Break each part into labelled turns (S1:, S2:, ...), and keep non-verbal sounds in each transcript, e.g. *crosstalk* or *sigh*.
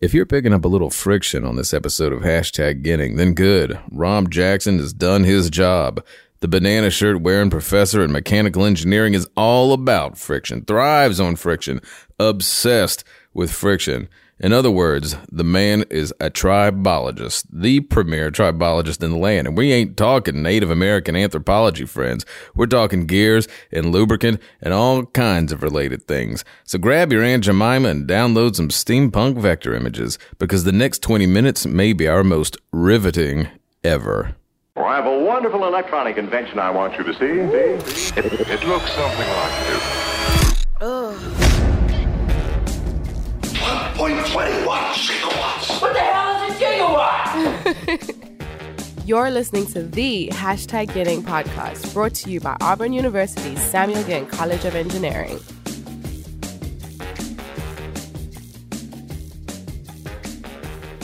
S1: If you're picking up a little friction on this episode of Hashtag Getting, then good. Rob Jackson has done his job. The banana shirt wearing professor in mechanical engineering is all about friction, thrives on friction, obsessed with friction. In other words, the man is a tribologist, the premier tribologist in the land. And we ain't talking Native American anthropology, friends. We're talking gears and lubricant and all kinds of related things. So grab your Aunt Jemima and download some steampunk vector images because the next 20 minutes may be our most riveting ever.
S2: Well, I have a wonderful electronic invention I want you to see. see? It, it looks something like this.
S3: 1.21 gigawatts.
S4: What the hell is a gigawatt? *laughs*
S5: You're listening to the Hashtag Getting podcast brought to you by Auburn University's Samuel Ginn College of Engineering.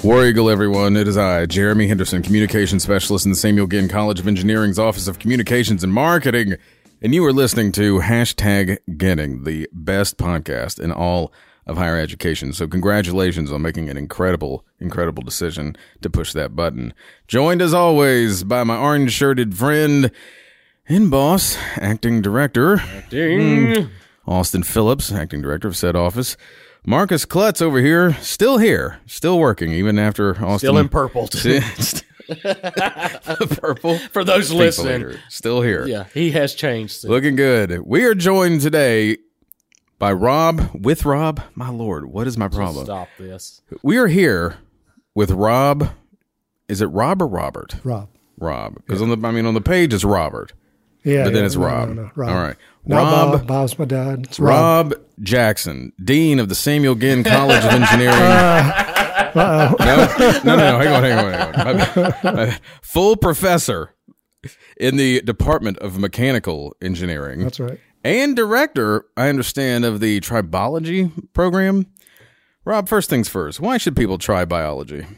S1: War Eagle, everyone. It is I, Jeremy Henderson, communication specialist in the Samuel Ginn College of Engineering's Office of Communications and Marketing. And you are listening to Hashtag Getting, the best podcast in all of higher education. So congratulations on making an incredible, incredible decision to push that button. Joined as always by my orange shirted friend and boss, acting director. Acting. Hmm. Austin Phillips, acting director of said office. Marcus Klutz over here, still here, still working, even after Austin. *laughs*
S6: Still in purple. too.
S1: purple.
S6: For those listening.
S1: Still here.
S6: Yeah, he has changed.
S1: Looking good. We are joined today by Rob, with Rob. My lord, what is my problem?
S6: Stop this.
S1: We are here with Rob. Is it Rob or Robert?
S7: Rob.
S1: Rob. Because on the I mean on the page it's Robert.
S7: Yeah,
S1: But then it's
S7: no,
S1: Rob.
S7: no, no, Rob.
S1: All right.
S7: No,
S1: Rob
S7: Bob. Bob's my dad. It's Rob.
S1: Rob Jackson, Dean of the Samuel Ginn College of *laughs* Engineering.
S7: Uh, uh-oh.
S1: no, no, no, no. Hang on, hang on, hang on. My- my- Full professor in the Department of Mechanical Engineering.
S7: That's right.
S1: And director, I understand, of the tribology program. Rob, first things first. Why should people try biology? *laughs*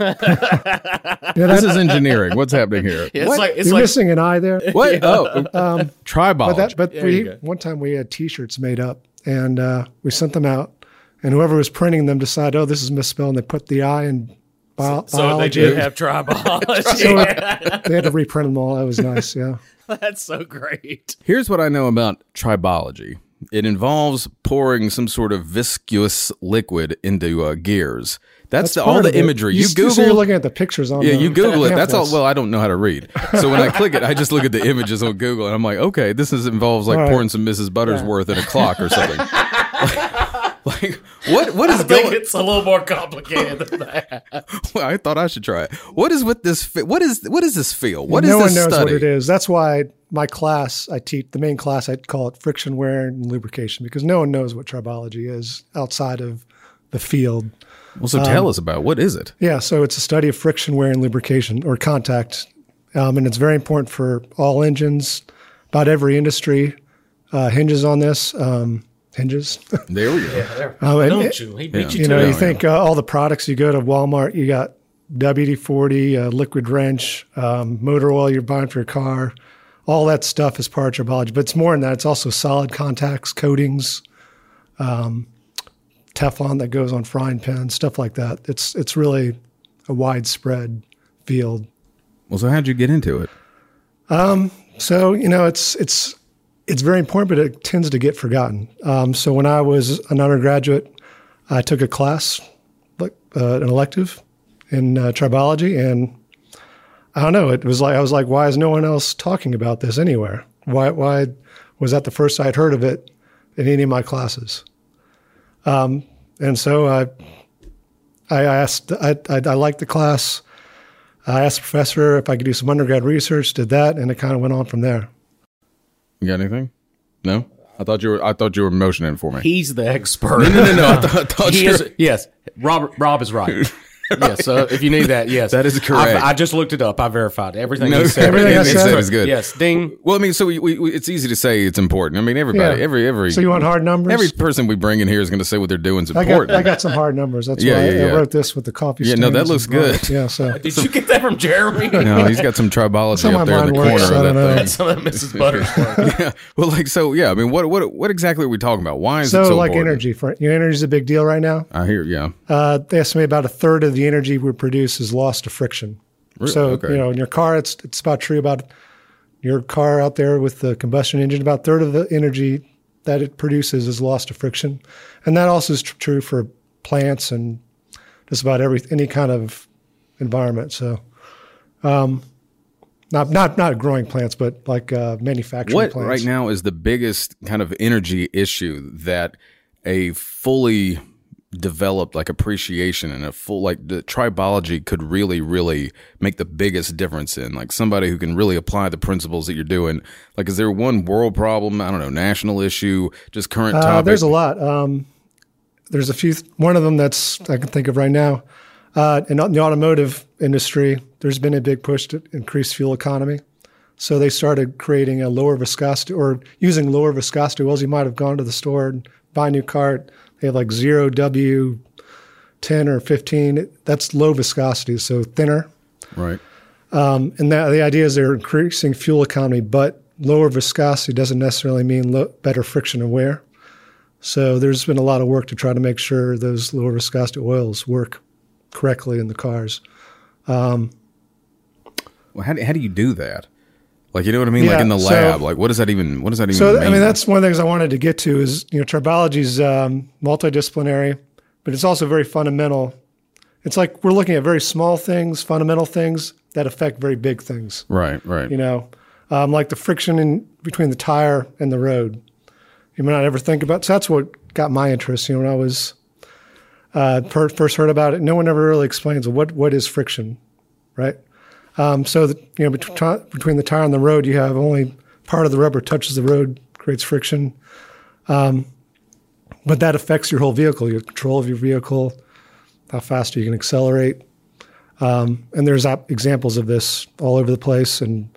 S7: Yeah,
S1: This is engineering. What's happening here?
S6: It's
S1: what?
S6: like it's
S7: you're
S6: like
S7: missing an eye there.
S1: what? Oh,
S7: Um,
S1: tribology.
S7: but that, but we one time we had T-shirts made up and uh, we sent them out, and whoever was printing them decided, oh, this is misspelled, and they put the I in bio-
S6: so they did have tribology. *laughs*
S7: So it- they had to reprint them all. That was nice. Yeah. *laughs*
S6: That's so great.
S1: Here's what I know about tribology. It involves pouring some sort of viscous liquid into uh, gears. That's, the, all the imagery. You,
S7: You,
S1: Google.
S7: so you're looking at the pictures on.
S1: yeah,
S7: the
S1: you Google it. That's all. Well, I don't know how to read, so when I click it, I just look at the images on Google, and I'm like, okay, this is involves like
S7: All right.
S1: pouring some Mrs. Buttersworth in a clock or something. *laughs* like, what? What is
S6: I think
S1: going?
S6: it's a little more complicated than that. *laughs*
S1: Well, I thought I should try it. What is with this? Fi- what is what is this feel? What is
S7: no
S1: this
S7: one knows
S1: study?
S7: what it is. That's why my class, I teach the main class, I call it friction wear and lubrication because no one knows what tribology is outside of the field.
S1: Well, so tell us about what is it?
S7: Yeah, so it's a study of friction wear and lubrication or contact, um, and it's very important for all engines. About every industry uh, hinges on this. Um, hinges. *laughs*
S1: There we go.
S7: Um, and-
S6: Don't you? He beat you
S7: you know, you think uh, all the products you go to Walmart, you got WD 40, uh, liquid wrench, um, motor oil you're buying for your car. All that stuff is part of tribology, but it's more than that. It's also solid contacts, coatings, um, Teflon that goes on frying pans, stuff like that. It's it's really a widespread field.
S1: Well, so how'd you get into it?
S7: So you know, it's it's it's very important, but it tends to get forgotten. Um, so when I was an undergraduate, I took a class, like uh, an elective in uh, tribology, and I don't know. It was like I was like, why is no one else talking about this anywhere? Why why was that the first I'd heard of it in any of my classes? Um, and so I I asked I I, I liked the class. I asked the professor if I could do some undergrad research, did that, and it kind of went on from there.
S1: You got anything? No. I thought you were. I thought you were motioning for me.
S6: He's the expert.
S1: no, no, no. I, *laughs* th- I thought
S6: He
S1: you.
S6: is,
S1: Were,
S6: yes, Robert. Rob is right. *laughs* *laughs* Yes, so if you need that, yes,
S1: That is correct.
S6: I, I just looked it up. I verified everything.
S1: No,
S6: he said.
S7: Everything I
S1: he
S7: said.
S1: said is good.
S6: Yes, ding.
S1: Well, I mean, so we, we, we, it's easy to say it's important. I mean, everybody,
S7: Yeah.
S1: every every.
S7: So you want hard numbers?
S1: Every person we bring in here is going to say what they're doing is
S7: I got
S1: important.
S7: I got some hard numbers. That's
S1: Yeah,
S7: why I,
S1: yeah, yeah.
S7: I wrote this with the coffee.
S1: Yeah, no, that looks
S7: and bronze.
S1: good.
S7: Yeah, so *laughs*
S6: Did you get that from Jeremy? *laughs*
S1: no, he's got some tribology
S7: Some
S1: up there in the
S7: mine
S1: corner
S7: I
S1: of
S7: don't know.
S1: that
S6: That's some of Mrs. Butter's.
S1: yeah. Well, like so, yeah. I mean, what what what exactly are we talking about? Why is
S7: so,
S1: it so
S7: like
S1: important?
S7: energy for your energy is a big deal right now.
S1: I hear. Yeah.
S7: Uh, they estimate about a third of the energy we produce is lost to friction.
S1: Really?
S7: So
S1: Okay.
S7: you know, in your car, it's it's about true about your car out there with the combustion engine. About a third of the energy that it produces is lost to friction, and that also is tr- true for plants and just about every any kind of environment. So, um, not not not growing plants, but like uh, manufacturing
S1: What
S7: plants.
S1: right now is the biggest kind of energy issue that a fully developed like appreciation and a full like the tribology could really really make the biggest difference in like somebody who can really apply the principles that you're doing like is there one world problem i don't know national issue just current
S7: Uh, there's a lot. Um, there's a few. One of them that's I can think of right now. Uh, in the automotive industry, there's been a big push to increase fuel economy. So they started creating a lower viscosity or using lower viscosity oils. You might have gone to the store and buy a new car. They have like zero W, ten or fifteen. That's low viscosity, so thinner.
S1: right um,
S7: And that, the idea is they're increasing fuel economy, but lower viscosity doesn't necessarily mean lo- better friction and wear. So there's been a lot of work to try to make sure those lower viscosity oils work correctly in the cars.
S1: Um, well how do, how do you do that like you know what i mean like in the
S7: so-
S1: lab like what does that even what does that even mean?
S7: So
S1: mean
S7: I mean that's one of the things I wanted to get to is you know tribology is um, multidisciplinary, but it's also very fundamental. It's like we're looking at very small things, fundamental things that affect very big things.
S1: right right
S7: you know, um, like the friction in between the tire and the road. You might not ever think about. So that's what got my interest. You know, when I was uh, per, first heard about it, no one ever really explains what what is friction, right? Um, so that you know, between, between the tire and the road, you have only part of the rubber touches the road, creates friction. Um, but that affects your whole vehicle, your control of your vehicle, how fast you can accelerate. Um, and there's ap- examples of this all over the place. And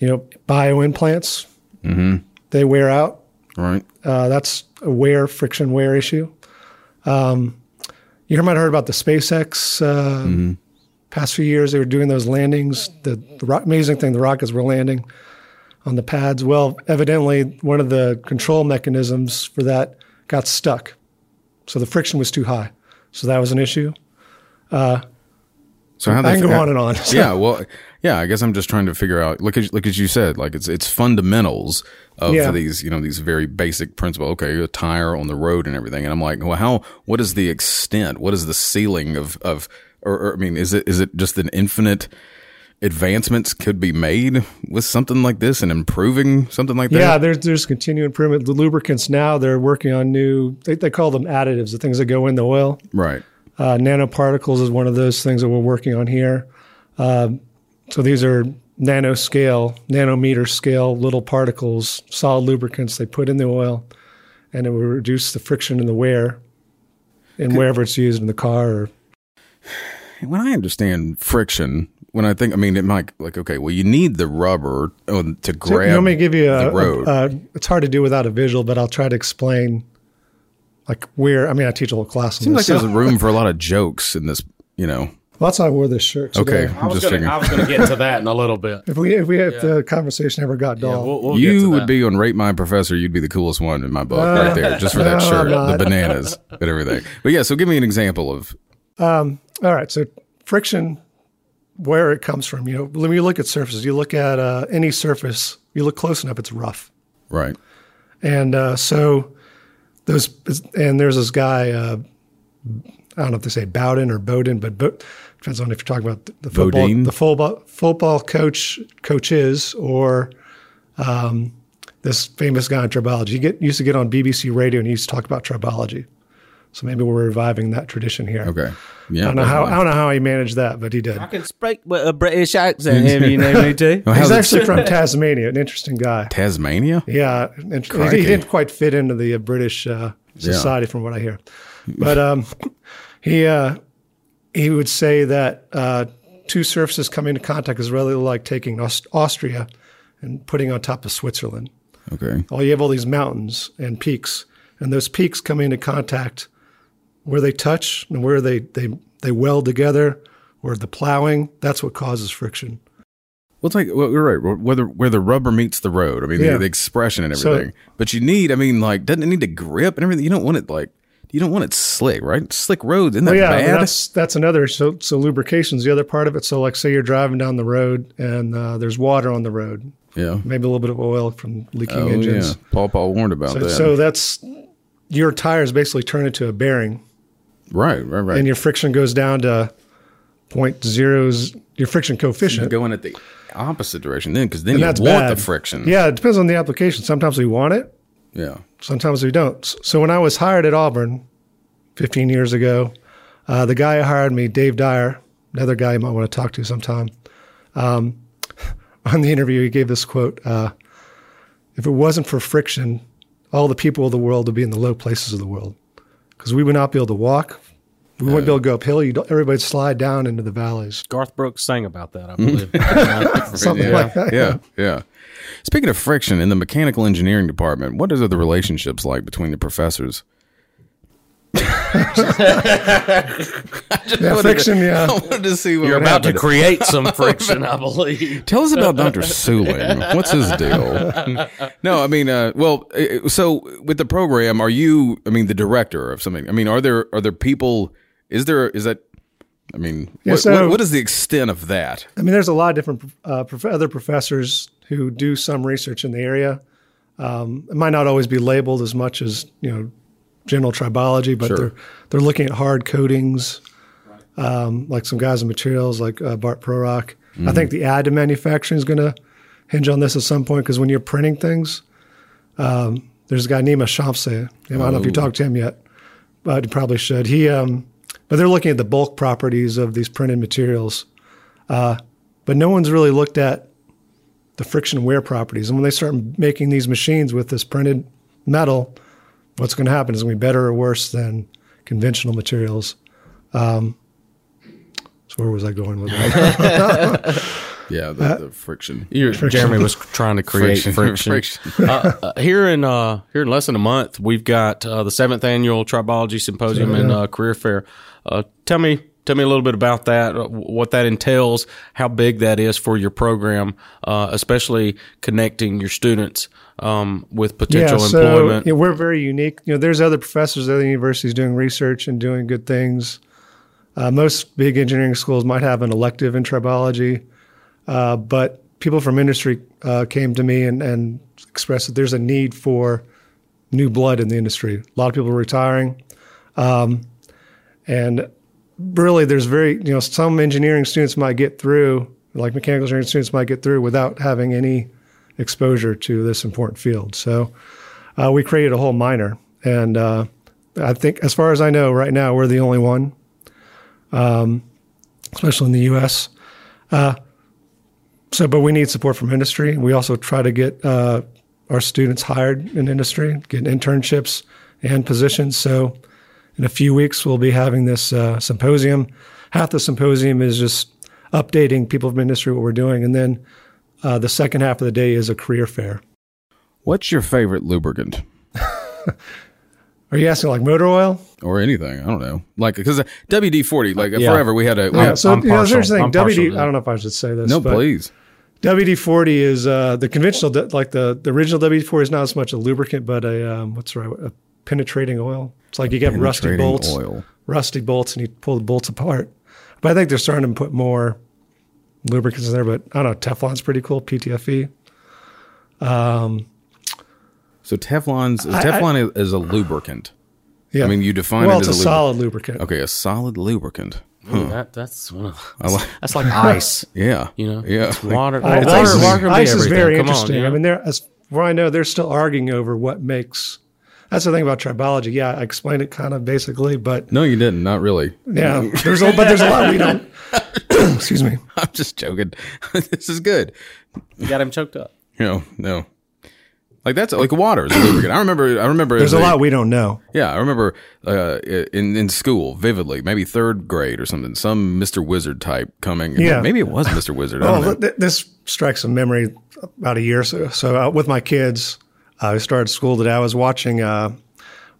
S7: you know, bio implants, they wear out.
S1: right
S7: Uh, that's a wear friction wear issue. Um, you might have heard about the SpaceX. Uh, Past few years, they were doing those landings. The, the amazing thing, the rockets were landing on the pads. Well, evidently, one of the control mechanisms for that got stuck, so the friction was too high. So that was an issue.
S1: Uh, so how
S7: I can go on and on. *laughs*
S1: yeah, well, yeah. I guess I'm just trying to figure out. Look at look as you said, like it's it's fundamentals of
S7: Yeah.
S1: these, you know, these very basic principles. Okay, a tire on the road and everything, and I'm like, well, how? What is the extent? What is the ceiling of of? Or, or I mean, is it is it just an infinite advancements could be made with something like this and improving something like that?
S7: Yeah, there's there's continued improvement. The lubricants now they're working on new. They, they call them additives, the things that go in the oil.
S1: right.
S7: Uh, nanoparticles is one of those things that we're working on here. Um, so these are nanoscale, nanometer scale little particles, solid lubricants they put in the oil, and it will reduce the friction and the wear, and wherever it's used in the car. Or,
S1: When I understand friction, when I think, I mean, it might like okay, well, you need the rubber uh, to
S7: So,
S1: grab.
S7: you want me to give you a,
S1: the road.
S7: a- a- It's hard to do without a visual, but I'll try to explain. Like where, I mean, I teach a whole class on
S1: Seems like
S7: this.
S1: there's
S7: so-
S1: room for a lot of jokes in this. You know,
S7: well, that's why I wore this shirt.
S1: Okay.
S7: today.
S6: I was
S1: Just
S6: gonna. I was going to get to that in a little bit.
S7: If we if we if the conversation ever got
S6: Yeah,
S7: dull,
S6: we'll, we'll get to
S1: you would
S6: that.
S1: be on Rate My Professor. You'd be the coolest one in my book, right there, just for *laughs* that
S7: no,
S1: shirt, the bananas, and everything. But yeah, so give me an example of.
S7: All right, so friction, where it comes from. You know, when you look at surfaces, you look at uh, any surface, you look close enough, it's rough,
S1: Right.
S7: and uh, so those. And there's this guy. Uh, I don't know if they say Bowden or Bowden, but Bo- depends on if you're talking about the- football,
S1: Bodine?
S7: the football football coach coaches or um, this famous guy in tribology. He get used to get on BBC radio and he used to talk about tribology. So maybe we're reviving that tradition here.
S1: Okay. Yeah.
S7: I don't know how I don't know how he managed that, but he did.
S6: I can speak with a British accent if *laughs* you need me to.
S1: Well,
S7: He's
S1: how's it-
S7: actually from *laughs* Tasmania, an interesting guy.
S1: Tasmania.
S7: Yeah, int- he, didn't quite fit into the uh, British uh, society, from what I hear. But um, he uh, he would say that uh, two surfaces coming into contact is really like taking Aust- Austria and putting on top of Switzerland.
S1: Okay.
S7: All you have all these mountains and peaks, and those peaks come into contact where they touch and where they they they weld together, or the plowing. That's what causes friction.
S1: Well, it's like well, you're right. Where the where the rubber meets the road. I mean,
S7: Yeah.
S1: the, the expression and
S7: So-
S1: everything. but you need. I mean, like, doesn't it need to grip and everything? You don't want it like. You don't want it slick, right? Slick roads, isn't that
S7: Well, yeah, I mean,
S1: bad?
S7: that's that's another. So so lubrication's the other part of it. So like, say you're driving down the road and uh, there's water on the road,
S1: yeah.
S7: maybe a little bit of oil from leaking
S1: Oh
S7: engines.
S1: yeah. Paul Paul warned about
S7: So,
S1: that.
S7: so that's your tires basically turn into a bearing,
S1: right, right, right.
S7: and your friction goes down to point zeros. Your friction
S1: You're
S7: coefficient,
S1: going at the opposite direction then, because then
S7: and
S1: you
S7: that's
S1: want
S7: bad.
S1: the friction.
S7: Yeah, it depends on the application. Sometimes we want it,
S1: yeah.
S7: sometimes we don't. So when I was hired at Auburn 15 years ago, uh, the guy who hired me, Dave Dyer, another guy you might want to talk to sometime, um, *laughs* on the interview, he gave this quote uh, If it wasn't for friction, all the people of the world would be in the low places of the world because we would not be able to walk. We wouldn't be able to go uphill. You'd, everybody'd slide down into the valleys.
S6: Garth Brooks sang about that, I mm. believe. *laughs*
S7: Something
S1: yeah,
S7: like that.
S1: yeah, yeah. Speaking of friction in the mechanical engineering department, what are the relationships like between the professors?
S7: Yeah, friction, yeah.
S1: I wanted to see what
S6: You're
S1: would
S6: about to create some *laughs* friction, I believe. *laughs*
S1: Tell us about Dr. Suling. What's his deal? No, I mean, uh, well, so with the program, are you? I mean, the director of something. I mean, are there are there people? Is there is that? I mean,
S7: Yeah,
S1: what,
S7: so-
S1: what, what is the extent of that?
S7: I mean, there's a lot of different uh, prof- other professors who do some research in the area. Um, it might not always be labeled as much as you know general tribology, but
S1: Sure.
S7: they're they're looking at hard coatings, um, like some guys in materials like uh, Bart Prorok. I think the additive manufacturing is going to hinge on this at some point because when you're printing things, um, there's a guy Nima Shamsaei. I don't know if you
S1: Oh.
S7: talked to him yet, but you probably should. He, um, but they're looking at the bulk properties of these printed materials but no one's really looked at the friction wear properties. And when they start making these machines with this printed metal, what's going to happen is going to be better or worse than conventional materials. Um, so where was I going with that? *laughs*
S1: Yeah, the, the friction.
S6: You're, Jeremy was trying to create
S1: Friction.
S6: friction. *laughs*
S1: Friction.
S6: uh, uh, here in uh, here in less than a month, we've got uh, the seventh annual Tribology Symposium and uh, Career Fair. Uh, tell me, tell me a little bit about that, uh, what that entails, how big that is for your program, uh, especially connecting your students um, with potential
S7: so
S6: employment.
S7: yeah, we're very unique. You know, there's other professors at other universities doing research and doing good things. Uh, most big engineering schools might have an elective in tribology, uh, but people from industry uh, came to me and, and expressed that there's a need for new blood in the industry. A lot of people are retiring, um, and really, there's very you know some engineering students might get through, like mechanical engineering students might get through without having any exposure to this important field. So uh, we created a whole minor, and uh, I think, as far as I know, right now we're the only one, um, especially in the U.S. Uh, so, but we need support from industry. We also try to get uh, our students hired in industry, get internships and positions. So, in a few weeks, we'll be having this uh, symposium. Half the symposium is just updating people from industry what we're doing, and then uh, the second half of the day is a career fair.
S1: What's your favorite lubricant *laughs*
S7: Are you asking like motor oil?
S1: or anything? I don't know. Like because WD forty, like
S6: Yeah.
S1: forever we had a we
S7: Yeah, so
S6: I'm
S7: you know, here's the thing.
S6: I'm
S7: WD. I don't know if I should say this.
S1: no, please.
S7: WD forty is uh, the conventional, like the the original WD forty is not as much a lubricant, but a um, what's the right word? a penetrating oil. It's like you get rusty bolts,
S1: oil.
S7: rusty bolts, and you pull the bolts apart. But I think they're starting to put more lubricants in there. But I don't know. Teflon's pretty cool. PTFE.
S1: Um, So Teflon's
S7: I-
S1: Teflon is, is a lubricant.
S7: Yeah.
S1: I mean, you define
S7: well,
S1: it
S7: it's a
S1: as a,
S7: solid lubricant.
S1: Okay, a solid lubricant.
S6: Ooh, that, that's one of,
S1: I like.
S6: that's like ice. *laughs*
S1: Yeah,
S6: You know,
S1: Yeah,
S6: it's water.
S7: I-
S6: water,
S7: ice is,
S6: water
S7: ice is very
S6: Come on,
S7: interesting.
S6: you know?
S7: I mean, there as where I know they're still arguing over what makes. That's the thing about tribology. Yeah, I explained it kind of basically, but
S1: No, you didn't. Not really.
S7: yeah, *laughs* there's a but there's a lot we don't. *clears throat* excuse me. *laughs*
S1: I'm just joking. *laughs* this is good.
S6: you got him choked up.
S1: No, no. Like that's like water is a lubricant. I remember. I remember.
S7: There's
S1: as
S7: a lot we don't know.
S1: Yeah, I remember uh, in in school vividly, maybe third grade or something. Some Mister Wizard type coming.
S7: Yeah.
S1: maybe it was Mister Wizard. I don't know.
S7: Well, th- this strikes a memory about a year or so. So uh, with my kids, I started school today. I was watching uh,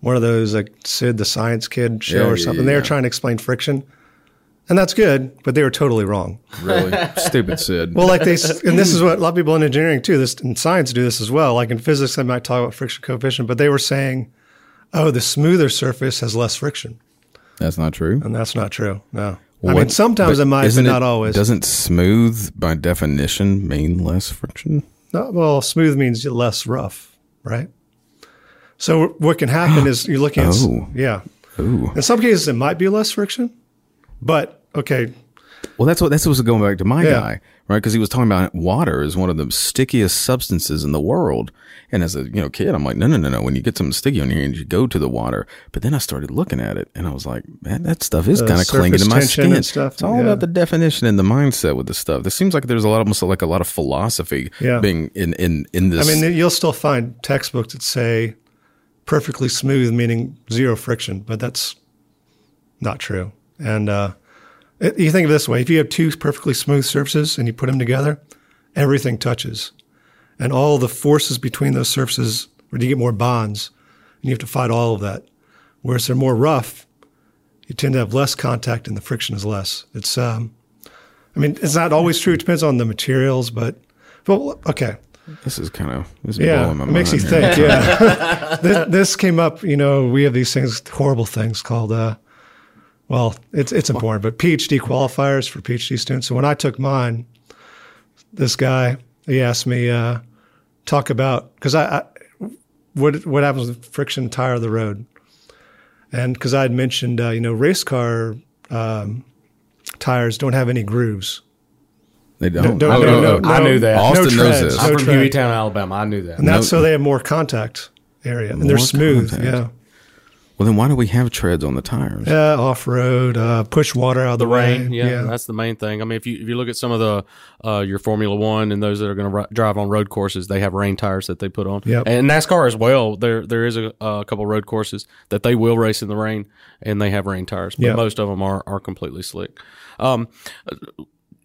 S7: one of those like Sid the Science Kid show
S1: Yeah,
S7: or something.
S1: yeah,
S7: they were trying to explain friction, and that's good, but they were totally wrong.
S1: really stupid Sid.
S7: Well, like they, and this is what a lot of people in engineering too. This in science do this as well. Like in physics, they might talk about friction coefficient, but they were saying, "Oh, the smoother surface has less friction,"
S1: that's not true.
S7: and that's not true. No, I mean sometimes
S1: but
S7: it might, but not always.
S1: Doesn't smooth by definition mean less friction?
S7: No, well, smooth means less rough, right? So what can happen is you're looking at, *gasps*
S1: Oh.
S7: yeah.
S1: Ooh.
S7: In some cases, it might be less friction, but okay,
S1: Well, that's what that's what's going back to my
S7: Yeah.
S1: guy, right? Because he was talking about water is one of the stickiest substances in the world. And as a you know kid, I'm like, no, no, no, no. When you get something sticky on your hand, you go to the water. But then I started looking at it, and I was like, man, that stuff is
S7: The
S1: kind of clinging to my skin.
S7: and stuff,
S1: It's all
S7: yeah.
S1: about the definition and the mindset with this stuff. There seems like there's a lot, almost like a lot of philosophy
S7: Yeah.
S1: being in in in this.
S7: I mean, you'll still find textbooks that say perfectly smooth, meaning zero friction, but that's not true. And uh, you think of it this way: if you have two perfectly smooth surfaces and you put them together, everything touches, and all the forces between those surfaces, where you get more bonds, and you have to fight all of that. Whereas they're more rough, you tend to have less contact, and the friction is less. It's, um, I mean, it's not always true. It depends on the materials, but, but okay.
S1: this is kind of this is
S7: Yeah,
S1: my
S7: it makes you
S1: here.
S7: think. Yeah, *laughs* *laughs* this, this came up. You know, we have these things, horrible things called. Uh, well, it's it's important, but PhD qualifiers for PhD students. So when I took mine, this guy he asked me uh, talk about because I, I what what happens with friction tire of the road, and because I had mentioned uh, you know race car um, tires don't have any grooves.
S1: They don't.
S7: Don't-
S1: Oh,
S7: no,
S1: oh,
S7: no, no,
S6: I knew that.
S1: Austin
S7: no
S1: knows
S7: treads,
S1: this.
S6: I'm from
S7: tread.
S6: Hueytown, Alabama. I knew that.
S7: and that's
S1: No-
S7: so they have more contact area, and they're smooth.
S1: contact.
S7: Yeah.
S1: Well, then why do we have treads on the tires?
S7: Yeah, off road, uh, push water out of the,
S6: the rain,
S7: way.
S6: yeah, that's the main thing. I mean, if you if you look at some of the uh, your Formula One and those that are going to r- drive on road courses, they have rain tires that they put on.
S7: Yep.
S6: And NASCAR as well. There there is a, a couple road courses that they will race in the rain, and they have rain tires. But
S7: Yep.
S6: most of them are are completely slick. Um,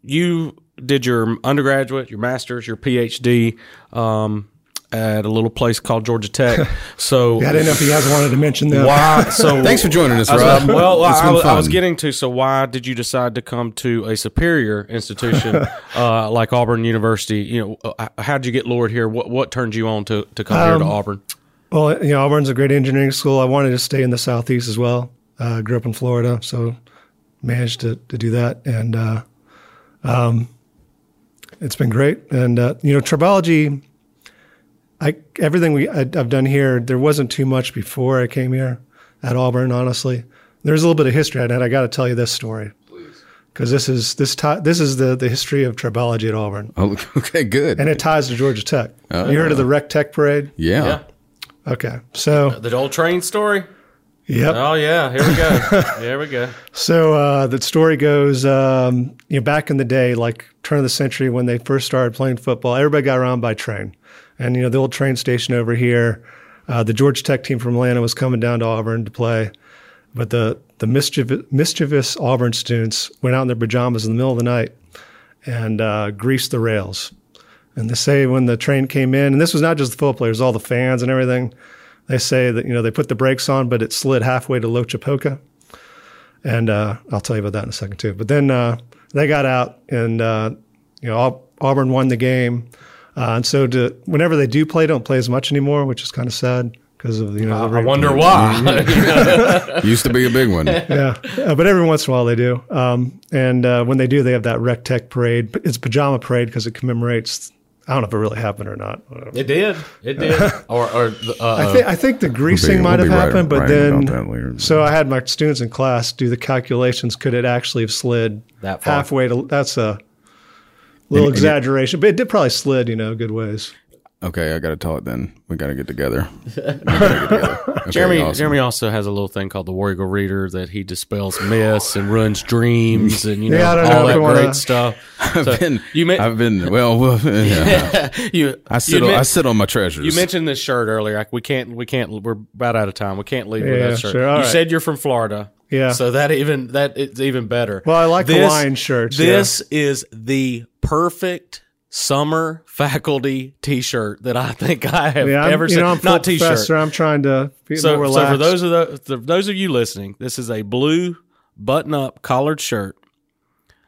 S6: you did your undergraduate, your master's, your PhD. Um, at a little place called Georgia Tech. *laughs* So
S7: Yeah, I didn't know if you guys wanted to mention that.
S6: why? *laughs* So
S1: Thanks for joining us,
S6: I
S1: Rob.
S6: well,
S1: It's
S6: I,
S1: been
S6: was- I was getting to. So, why did you decide to come to a superior institution *laughs* uh, like Auburn University? You know, uh, how did you get lured here? What what turned you on to, to come here to
S7: Um,
S6: Auburn?
S7: Well, you know, Auburn's a great engineering school. I wanted to stay in the southeast as well. Uh, grew up in Florida, so managed to, to do that, and uh, um, it's been great. And uh, you know, tribology, I everything we I, I've done here, there wasn't too much before I came here at Auburn. Honestly, there's a little bit of history on it. I got to tell you this story because this is this ti- this is the the history of tribology at Auburn,
S1: Oh, *laughs* okay, good.
S7: and it ties to Georgia Tech.
S1: Oh.
S7: you heard of the Wreck Tech Parade?
S1: yeah.
S7: Okay, so
S6: The old train story.
S7: yep.
S6: Oh yeah, here we go. *laughs* here we go.
S7: So uh, the story goes, um, you know, back in the day, like turn of the century when they first started playing football, everybody got around by train, and you know the old train station over here. Uh, the Georgia Tech team from Atlanta was coming down to Auburn to play, but the the mischievous, mischievous Auburn students went out in their pajamas in the middle of the night and uh, greased the rails. And they say when the train came in, and this was not just the football players, all the fans and everything. They say that you know they put the brakes on, but it slid halfway to Loachapoka and uh, I'll tell you about that in a second too. But then uh, they got out, and uh, you know Auburn won the game, uh, and so to, whenever they do play, don't play as much anymore, which is kind of sad because of you know. the
S6: I
S7: rate-
S6: wonder why. *laughs*
S1: Used to be a big one. *laughs*
S7: yeah, uh, but every once in a while they do. Um, and uh, when they do, they have that Wreck Tech parade. It's pajama parade because it commemorates. I don't know if it really happened or not.
S6: it did. It did. *laughs* Or or the, uh,
S7: I think I think the greasing
S1: we'll
S7: might have
S1: be right-
S7: happened, but then
S1: about that later.
S7: so I had my students in class do the calculations. Could it actually have slid
S6: That far.
S7: halfway to? That's a little
S1: And- and-
S7: exaggeration, but it did probably slid, you know, good ways.
S1: Okay, I got to tell it then. We got to get together. *laughs* Get together. Okay, *laughs*
S6: Jeremy
S1: awesome.
S6: Jeremy also has a little thing called the War Eagle Reader that he dispels myths and runs dreams and you *laughs* know
S7: Yeah, I don't know
S6: all
S7: if
S6: that
S7: we wanna-
S6: great stuff. So
S1: I've been,
S6: you, men-
S1: I've been, well, well yeah.
S6: you
S1: I sit, on,
S6: men-
S1: I sit on my treasures.
S6: You mentioned this shirt earlier. Like we can't, we can't. We're about out of time. We can't leave with
S7: Yeah,
S6: that shirt.
S7: sure.
S6: You
S7: right.
S6: said you're from Florida.
S7: Yeah.
S6: So that even that it's even better.
S7: Well, I like the Hawaiian shirts,
S6: This is the perfect summer faculty T-shirt that I think I have
S7: Yeah,
S6: ever seen.
S7: know, I'm
S6: Not T-shirt.
S7: professor. I'm trying to
S6: So, so for those of the, the those of you listening, this is a blue button-up collared shirt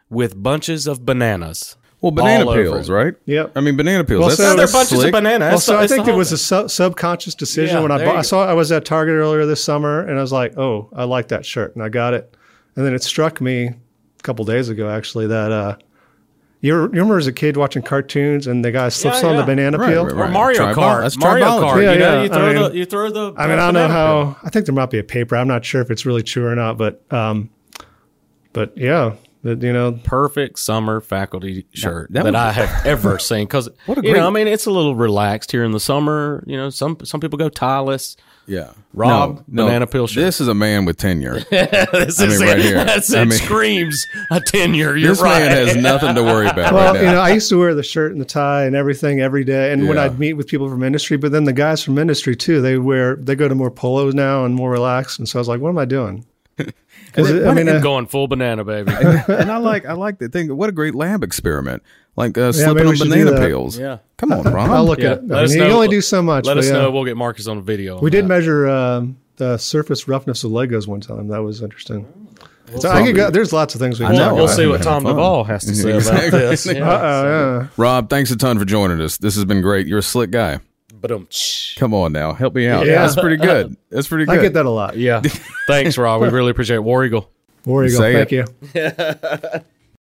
S6: with bunches of bananas.
S1: Well, banana peels, right?
S7: Yep.
S1: I mean, banana peels.
S7: Well,
S1: that's,
S7: so-
S6: they're
S1: that's
S6: bunches
S1: slick.
S6: of bananas.
S7: Well, so I think it
S6: whole
S7: was a
S6: thing.
S7: su- subconscious decision
S6: Yeah,
S7: when I bought, I saw I was at Target earlier this summer and I was like, oh, I like that shirt and I got it. And then it struck me a couple days ago actually that uh, you, you remember as a kid watching cartoons and the guy slips
S6: Yeah,
S7: on
S6: yeah.
S7: the banana
S1: Right,
S7: peel.
S1: right,
S6: Or
S1: right.
S6: Mario
S1: Tribal-
S6: Kart.
S1: that's
S6: Mario. Kart.
S7: Yeah,
S6: you know, you throw
S7: I mean-
S6: the you throw the.
S7: I mean, I don't know
S6: banana peel.
S7: how. I think there might be a paper. I'm not sure if it's really true or not, but um, but yeah, that you know,
S6: perfect summer faculty shirt
S1: that
S6: that,
S1: would-
S6: I have *laughs* ever seen. Because *laughs*
S1: What a
S6: you know, I mean, it's a little relaxed here in the summer. You know, some some people go tieless.
S1: Yeah.
S6: Rob, banana peel shirt.
S1: This is a man with tenure. *laughs*
S6: this
S1: I mean, right here.
S6: That's
S1: I
S6: it.
S1: mean-
S6: screams a tenure. You're
S1: this
S6: right.
S1: man has nothing to worry about
S7: well,
S1: right
S7: you know, I used to wear the shirt and the tie and everything every day, and when I'd meet with people from industry, but then the guys from industry too, they wear they go to more polos now and more relaxed, and so I was like, what am I doing? *laughs* 'Cause I mean,
S6: I'm
S7: uh,
S6: going full banana, baby.
S1: and I like I like the thing. What a great lab experiment! Like uh,
S7: maybe
S1: slipping
S7: we
S1: on banana
S7: that.
S1: peels.
S6: Yeah.
S1: Come on, *laughs* Ron.
S7: I'll look
S6: Yeah,
S7: at it. I mean, you can only do so much.
S6: Let us
S7: yeah.
S6: know. We'll get Marcus on a video.
S7: We
S6: on
S7: did
S6: that.
S7: measure um, the surface roughness of Legos one time. That was interesting. so I could go, there's lots of things we
S1: I
S7: can
S1: know.
S7: talk
S6: We'll see what Tom
S1: fun.
S6: Duvall has to say
S1: Exactly.
S6: about *laughs* this. Yeah.
S7: Uh-oh, yeah.
S1: Rob, thanks a ton for joining us. This has been great. You're a slick guy.
S6: But um,
S1: Come on now, help me out.
S7: Yeah.
S1: That's pretty good. That's pretty good.
S7: I get that a lot.
S6: yeah. *laughs* Thanks, Rob. We really appreciate it. War Eagle.
S7: War Eagle,
S1: Say
S7: thank
S1: it.
S7: you. *laughs*